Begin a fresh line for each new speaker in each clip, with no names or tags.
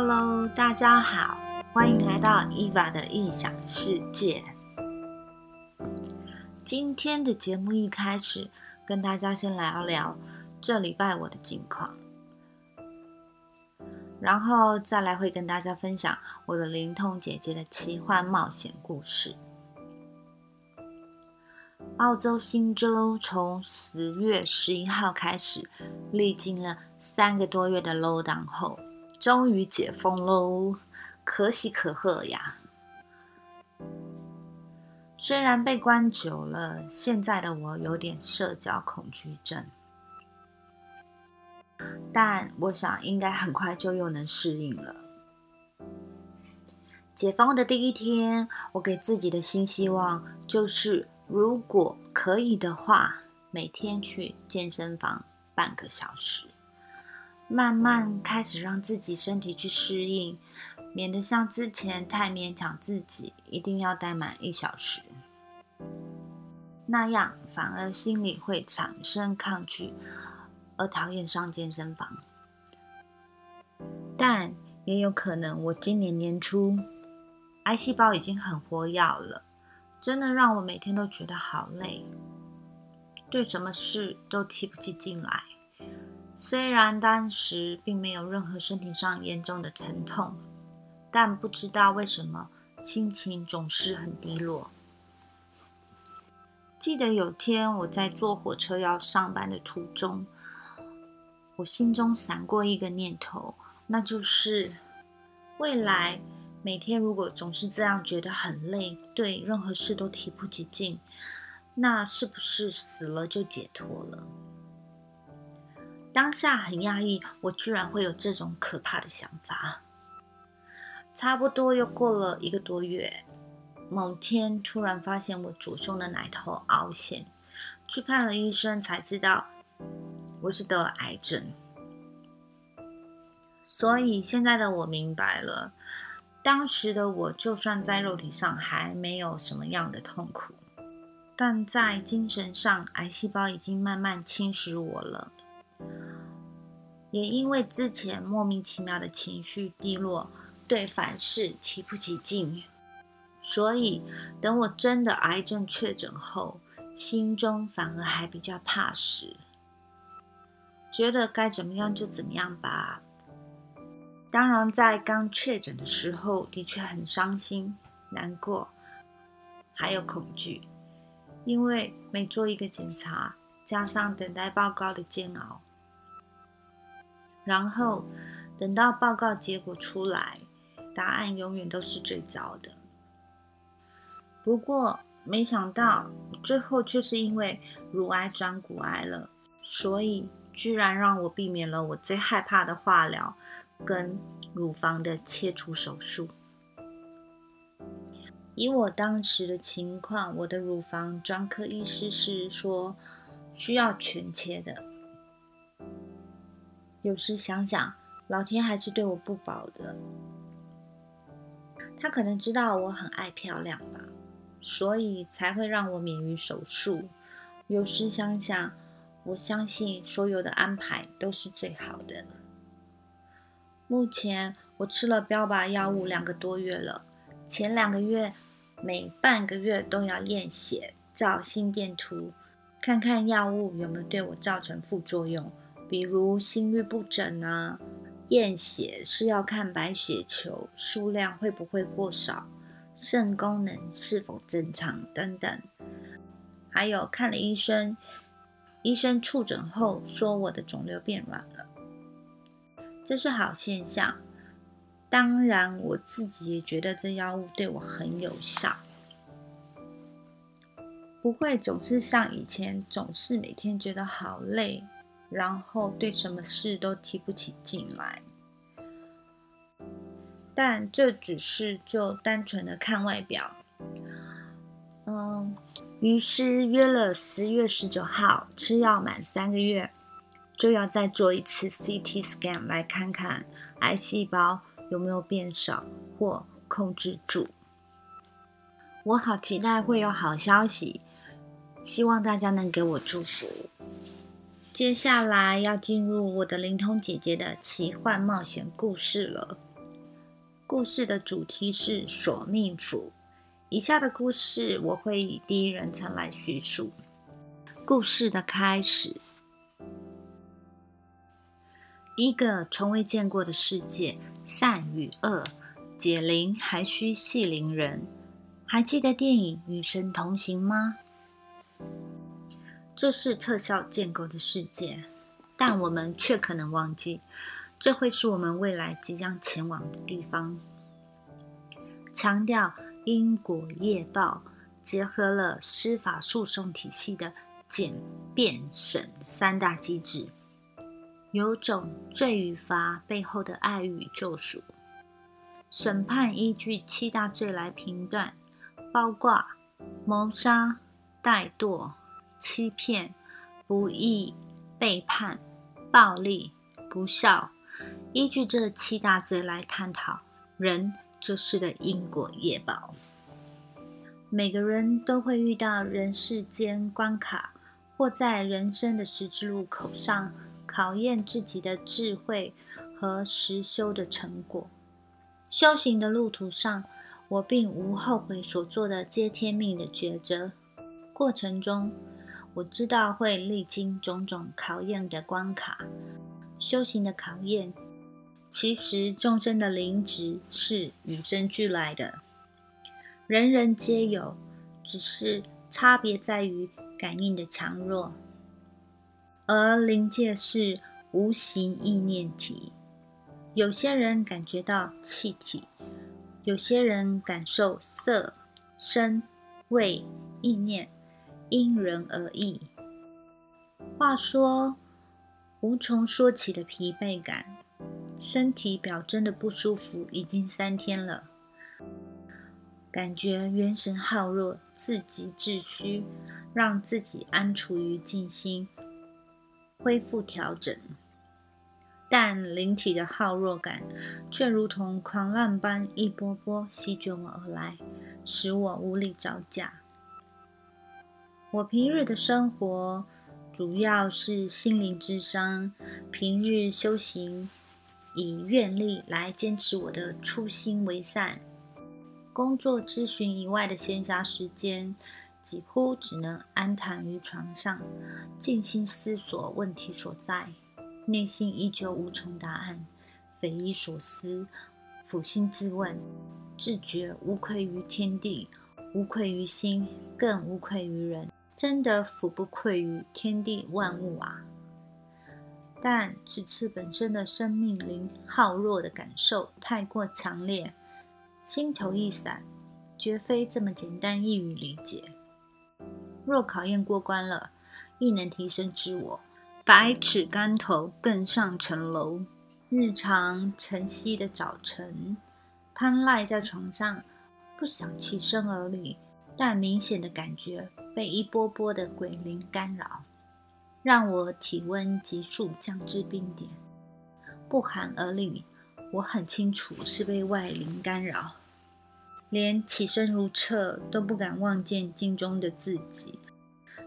Hello，大家好，欢迎来到 Eva 的异想世界。今天的节目一开始，跟大家先聊聊这礼拜我的近况，然后再来会跟大家分享我的灵通姐姐的奇幻冒险故事。澳洲新州从十月十一号开始，历经了三个多月的 low down 后，终于解封喽，可喜可贺呀！虽然被关久了，现在的我有点社交恐惧症，但我想应该很快就又能适应了。解封的第一天，我给自己的新希望就是。如果可以的话，每天去健身房半个小时，慢慢开始让自己身体去适应，免得像之前太勉强自己，一定要待满一小时，那样反而心里会产生抗拒，而讨厌上健身房。但也有可能，我今年年初癌细胞已经很活跃了。真的让我每天都觉得好累，对什么事都提不起劲来。虽然当时并没有任何身体上严重的疼痛，但不知道为什么心情总是很低落。记得有天我在坐火车要上班的途中，我心中闪过一个念头，那就是未来。每天如果总是这样觉得很累，对任何事都提不起劲，那是不是死了就解脱了？当下很压抑，我居然会有这种可怕的想法。差不多又过了一个多月，某天突然发现我左胸的奶头凹陷，去看了医生才知道我是得了癌症。所以现在的我明白了。当时的我，就算在肉体上还没有什么样的痛苦，但在精神上，癌细胞已经慢慢侵蚀我了。也因为之前莫名其妙的情绪低落，对凡事提不起劲，所以等我真的癌症确诊后，心中反而还比较踏实，觉得该怎么样就怎么样吧。当然，在刚确诊的时候，的确很伤心、难过，还有恐惧，因为每做一个检查，加上等待报告的煎熬，然后等到报告结果出来，答案永远都是最糟的。不过，没想到最后却是因为乳癌转骨癌了，所以居然让我避免了我最害怕的化疗。跟乳房的切除手术，以我当时的情况，我的乳房专科医师是说需要全切的。有时想想，老天还是对我不薄的。他可能知道我很爱漂亮吧，所以才会让我免于手术。有时想想，我相信所有的安排都是最好的。目前我吃了标靶药物两个多月了，前两个月每半个月都要验血、照心电图，看看药物有没有对我造成副作用，比如心律不整啊。验血是要看白血球数量会不会过少，肾功能是否正常等等。还有看了医生，医生触诊后说我的肿瘤变软了。这是好现象，当然我自己也觉得这药物对我很有效，不会总是像以前，总是每天觉得好累，然后对什么事都提不起劲来。但这只是就单纯的看外表，嗯，于是约了十月十九号吃药满三个月。就要再做一次 CT scan 来看看癌细胞有没有变少或控制住。我好期待会有好消息，希望大家能给我祝福。接下来要进入我的灵通姐姐的奇幻冒险故事了。故事的主题是索命符。以下的故事我会以第一人称来叙述。故事的开始，一个从未见过的世界，善与恶，解铃还需系铃人。还记得电影《与神同行》吗？这是特效建构的世界，但我们却可能忘记，这会是我们未来即将前往的地方。强调因果业报，结合了司法诉讼体系的简、辩、审三大机制，有种罪与罚背后的爱与救赎。审判依据七大罪来评断。包括谋杀、怠惰、欺骗、不义、背叛、暴力、不孝，依据这七大罪来探讨人这事的因果业报。每个人都会遇到人世间关卡，或在人生的十字路口上考验自己的智慧和实修的成果。修行的路途上。我并无后悔所做的接天命的抉择。过程中，我知道会历经种种考验的关卡。修行的考验，其实众生的灵值是与生俱来的，人人皆有，只是差别在于感应的强弱。而灵界是无形意念体，有些人感觉到气体。有些人感受色、声、味、意念，因人而异。话说，无从说起的疲惫感，身体表征的不舒服已经三天了，感觉元神耗弱，自己自虚，让自己安处于静心，恢复调整。但灵体的耗弱感，却如同狂浪般一波波席卷我而来，使我无力招架。我平日的生活主要是心灵之商，平日修行以愿力来坚持我的初心为善。工作咨询以外的闲暇时间，几乎只能安躺于床上，静心思索问题所在。内心依旧无从答案，匪夷所思。抚心自问，自觉无愧于天地，无愧于心，更无愧于人。真的俯不愧于天地万物啊！但此次本身的生命灵耗弱的感受太过强烈，心头一闪，绝非这么简单易于理解。若考验过关了，亦能提升自我。百尺竿头更上层楼。日常晨曦的早晨，瘫赖在床上，不想起身而立，但明显的感觉被一波波的鬼灵干扰，让我体温急速降至冰点。不寒而栗，我很清楚是被外灵干扰，连起身如厕都不敢望见镜中的自己，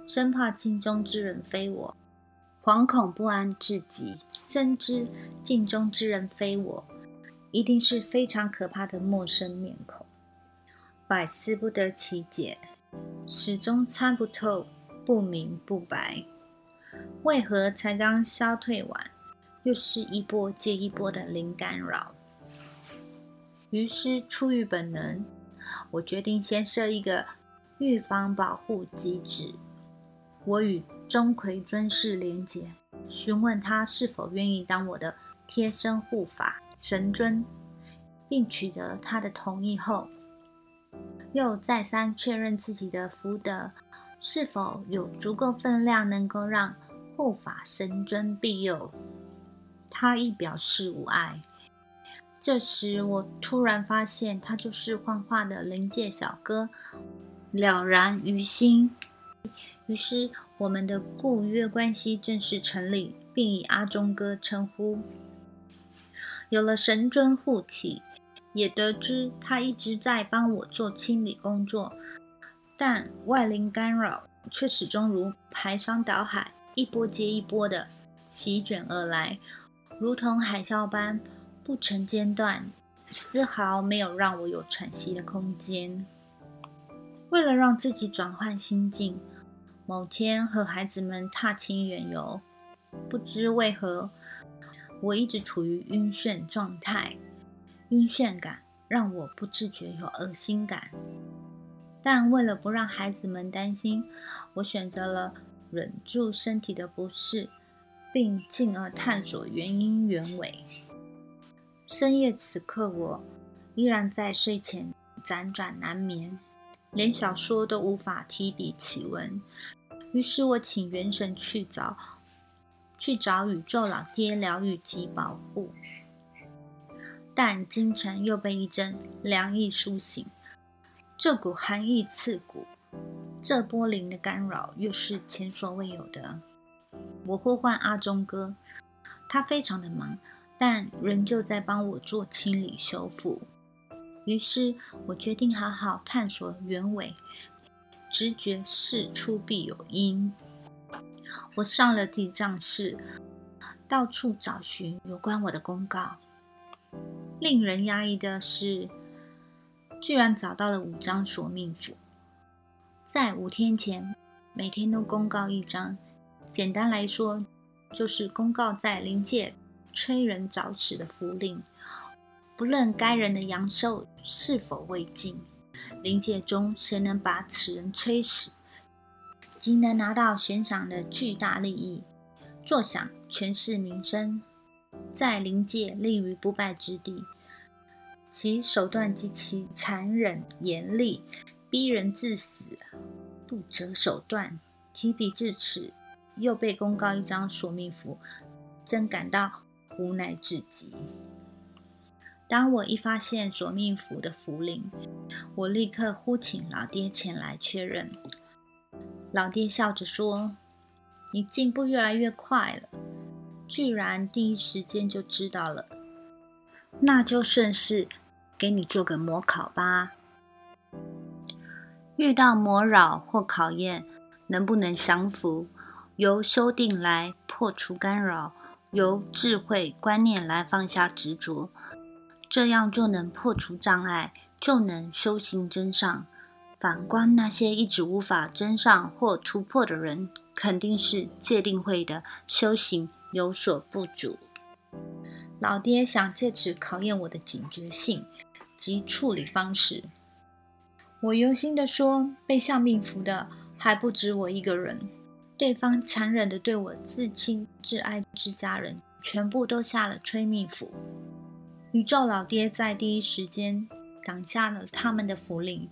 生怕镜中之人非我。惶恐不安至极，深知镜中之人非我，一定是非常可怕的陌生面孔，百思不得其解，始终参不透，不明不白，为何才刚消退完，又是一波接一波的灵干扰？于是出于本能，我决定先设一个预防保护机制，我与。钟馗尊士连结，询问他是否愿意当我的贴身护法神尊，并取得他的同意后，又再三确认自己的福德是否有足够分量，能够让护法神尊庇佑。他亦表示无碍。这时，我突然发现，他就是幻化的灵界小哥，了然于心。于是，我们的故约关系正式成立，并以阿忠哥称呼。有了神尊护体，也得知他一直在帮我做清理工作，但外灵干扰却始终如排山倒海，一波接一波的席卷而来，如同海啸般不曾间断，丝毫没有让我有喘息的空间。为了让自己转换心境，某天和孩子们踏青远游，不知为何，我一直处于晕眩状态。晕眩感让我不自觉有恶心感，但为了不让孩子们担心，我选择了忍住身体的不适，并进而探索原因原委。深夜此刻，我依然在睡前辗转难眠。连小说都无法提笔起文，于是我请元神去找，去找宇宙老爹疗愈及保护。但京城又被一阵凉意苏醒，这股寒意刺骨，这波灵的干扰又是前所未有的。我呼唤阿忠哥，他非常的忙，但仍旧在帮我做清理修复。于是我决定好好探索原委，直觉事出必有因。我上了地藏室，到处找寻有关我的公告。令人压抑的是，居然找到了五张索命符，在五天前，每天都公告一张。简单来说，就是公告在灵界催人早死的符令。不论该人的阳寿是否未尽，灵界中谁能把此人催死，即能拿到悬赏的巨大利益，坐享权势名声，在灵界立于不败之地。其手段极其残忍严厉，逼人致死，不择手段。提笔至此，又被公告一张索命符，真感到无奈至极。当我一发现索命符的符灵，我立刻呼请老爹前来确认。老爹笑着说：“你进步越来越快了，居然第一时间就知道了。那就顺势给你做个模考吧。遇到魔扰或考验，能不能降服，由修订来破除干扰，由智慧观念来放下执着。”这样就能破除障碍，就能修行真上。反观那些一直无法真上或突破的人，肯定是界定会的修行有所不足。老爹想借此考验我的警觉性及处理方式。我忧心的说，被下命符的还不止我一个人，对方残忍的对我至亲至爱之家人，全部都下了催命符。宇宙老爹在第一时间挡下了他们的符令，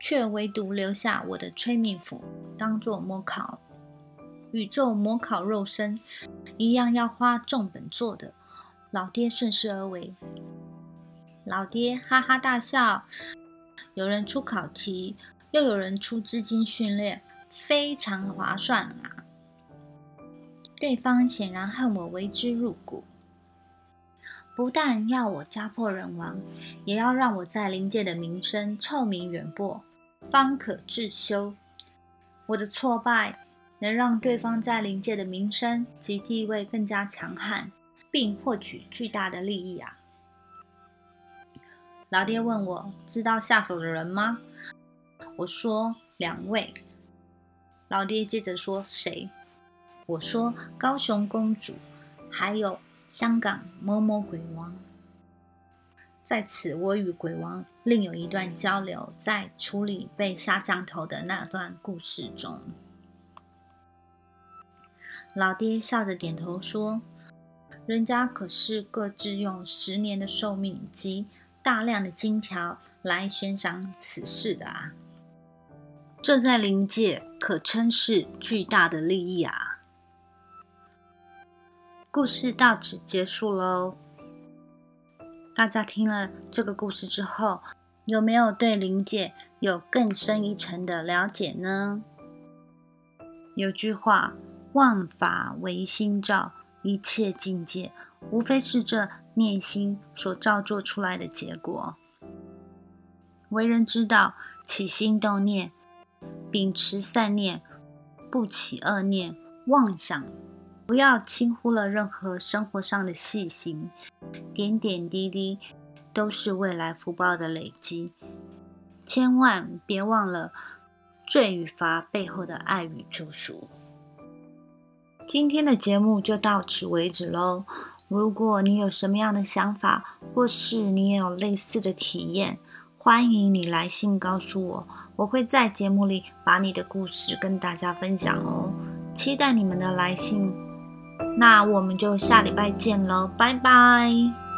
却唯独留下我的催命符当做模考。宇宙模考肉身一样要花重本做的，老爹顺势而为。老爹哈哈大笑，有人出考题，又有人出资金训练，非常划算啊！对方显然恨我为之入骨。不但要我家破人亡，也要让我在灵界的名声臭名远播，方可自修。我的挫败能让对方在灵界的名声及地位更加强悍，并获取巨大的利益啊！老爹问我知道下手的人吗？我说两位。老爹接着说谁？我说高雄公主，还有。香港某某鬼王，在此我与鬼王另有一段交流，在处理被下降头的那段故事中，老爹笑着点头说：“人家可是各自用十年的寿命及大量的金条来悬赏此事的啊，这在灵界可称是巨大的利益啊。”故事到此结束喽。大家听了这个故事之后，有没有对灵界有更深一层的了解呢？有句话：“万法唯心造，一切境界无非是这念心所造作出来的结果。”为人之道，起心动念，秉持善念，不起恶念，妄想。不要轻忽了任何生活上的细心，点点滴滴都是未来福报的累积。千万别忘了罪与罚背后的爱与救赎。今天的节目就到此为止喽。如果你有什么样的想法，或是你也有类似的体验，欢迎你来信告诉我，我会在节目里把你的故事跟大家分享哦。期待你们的来信，那我们就下礼拜见喽，拜拜。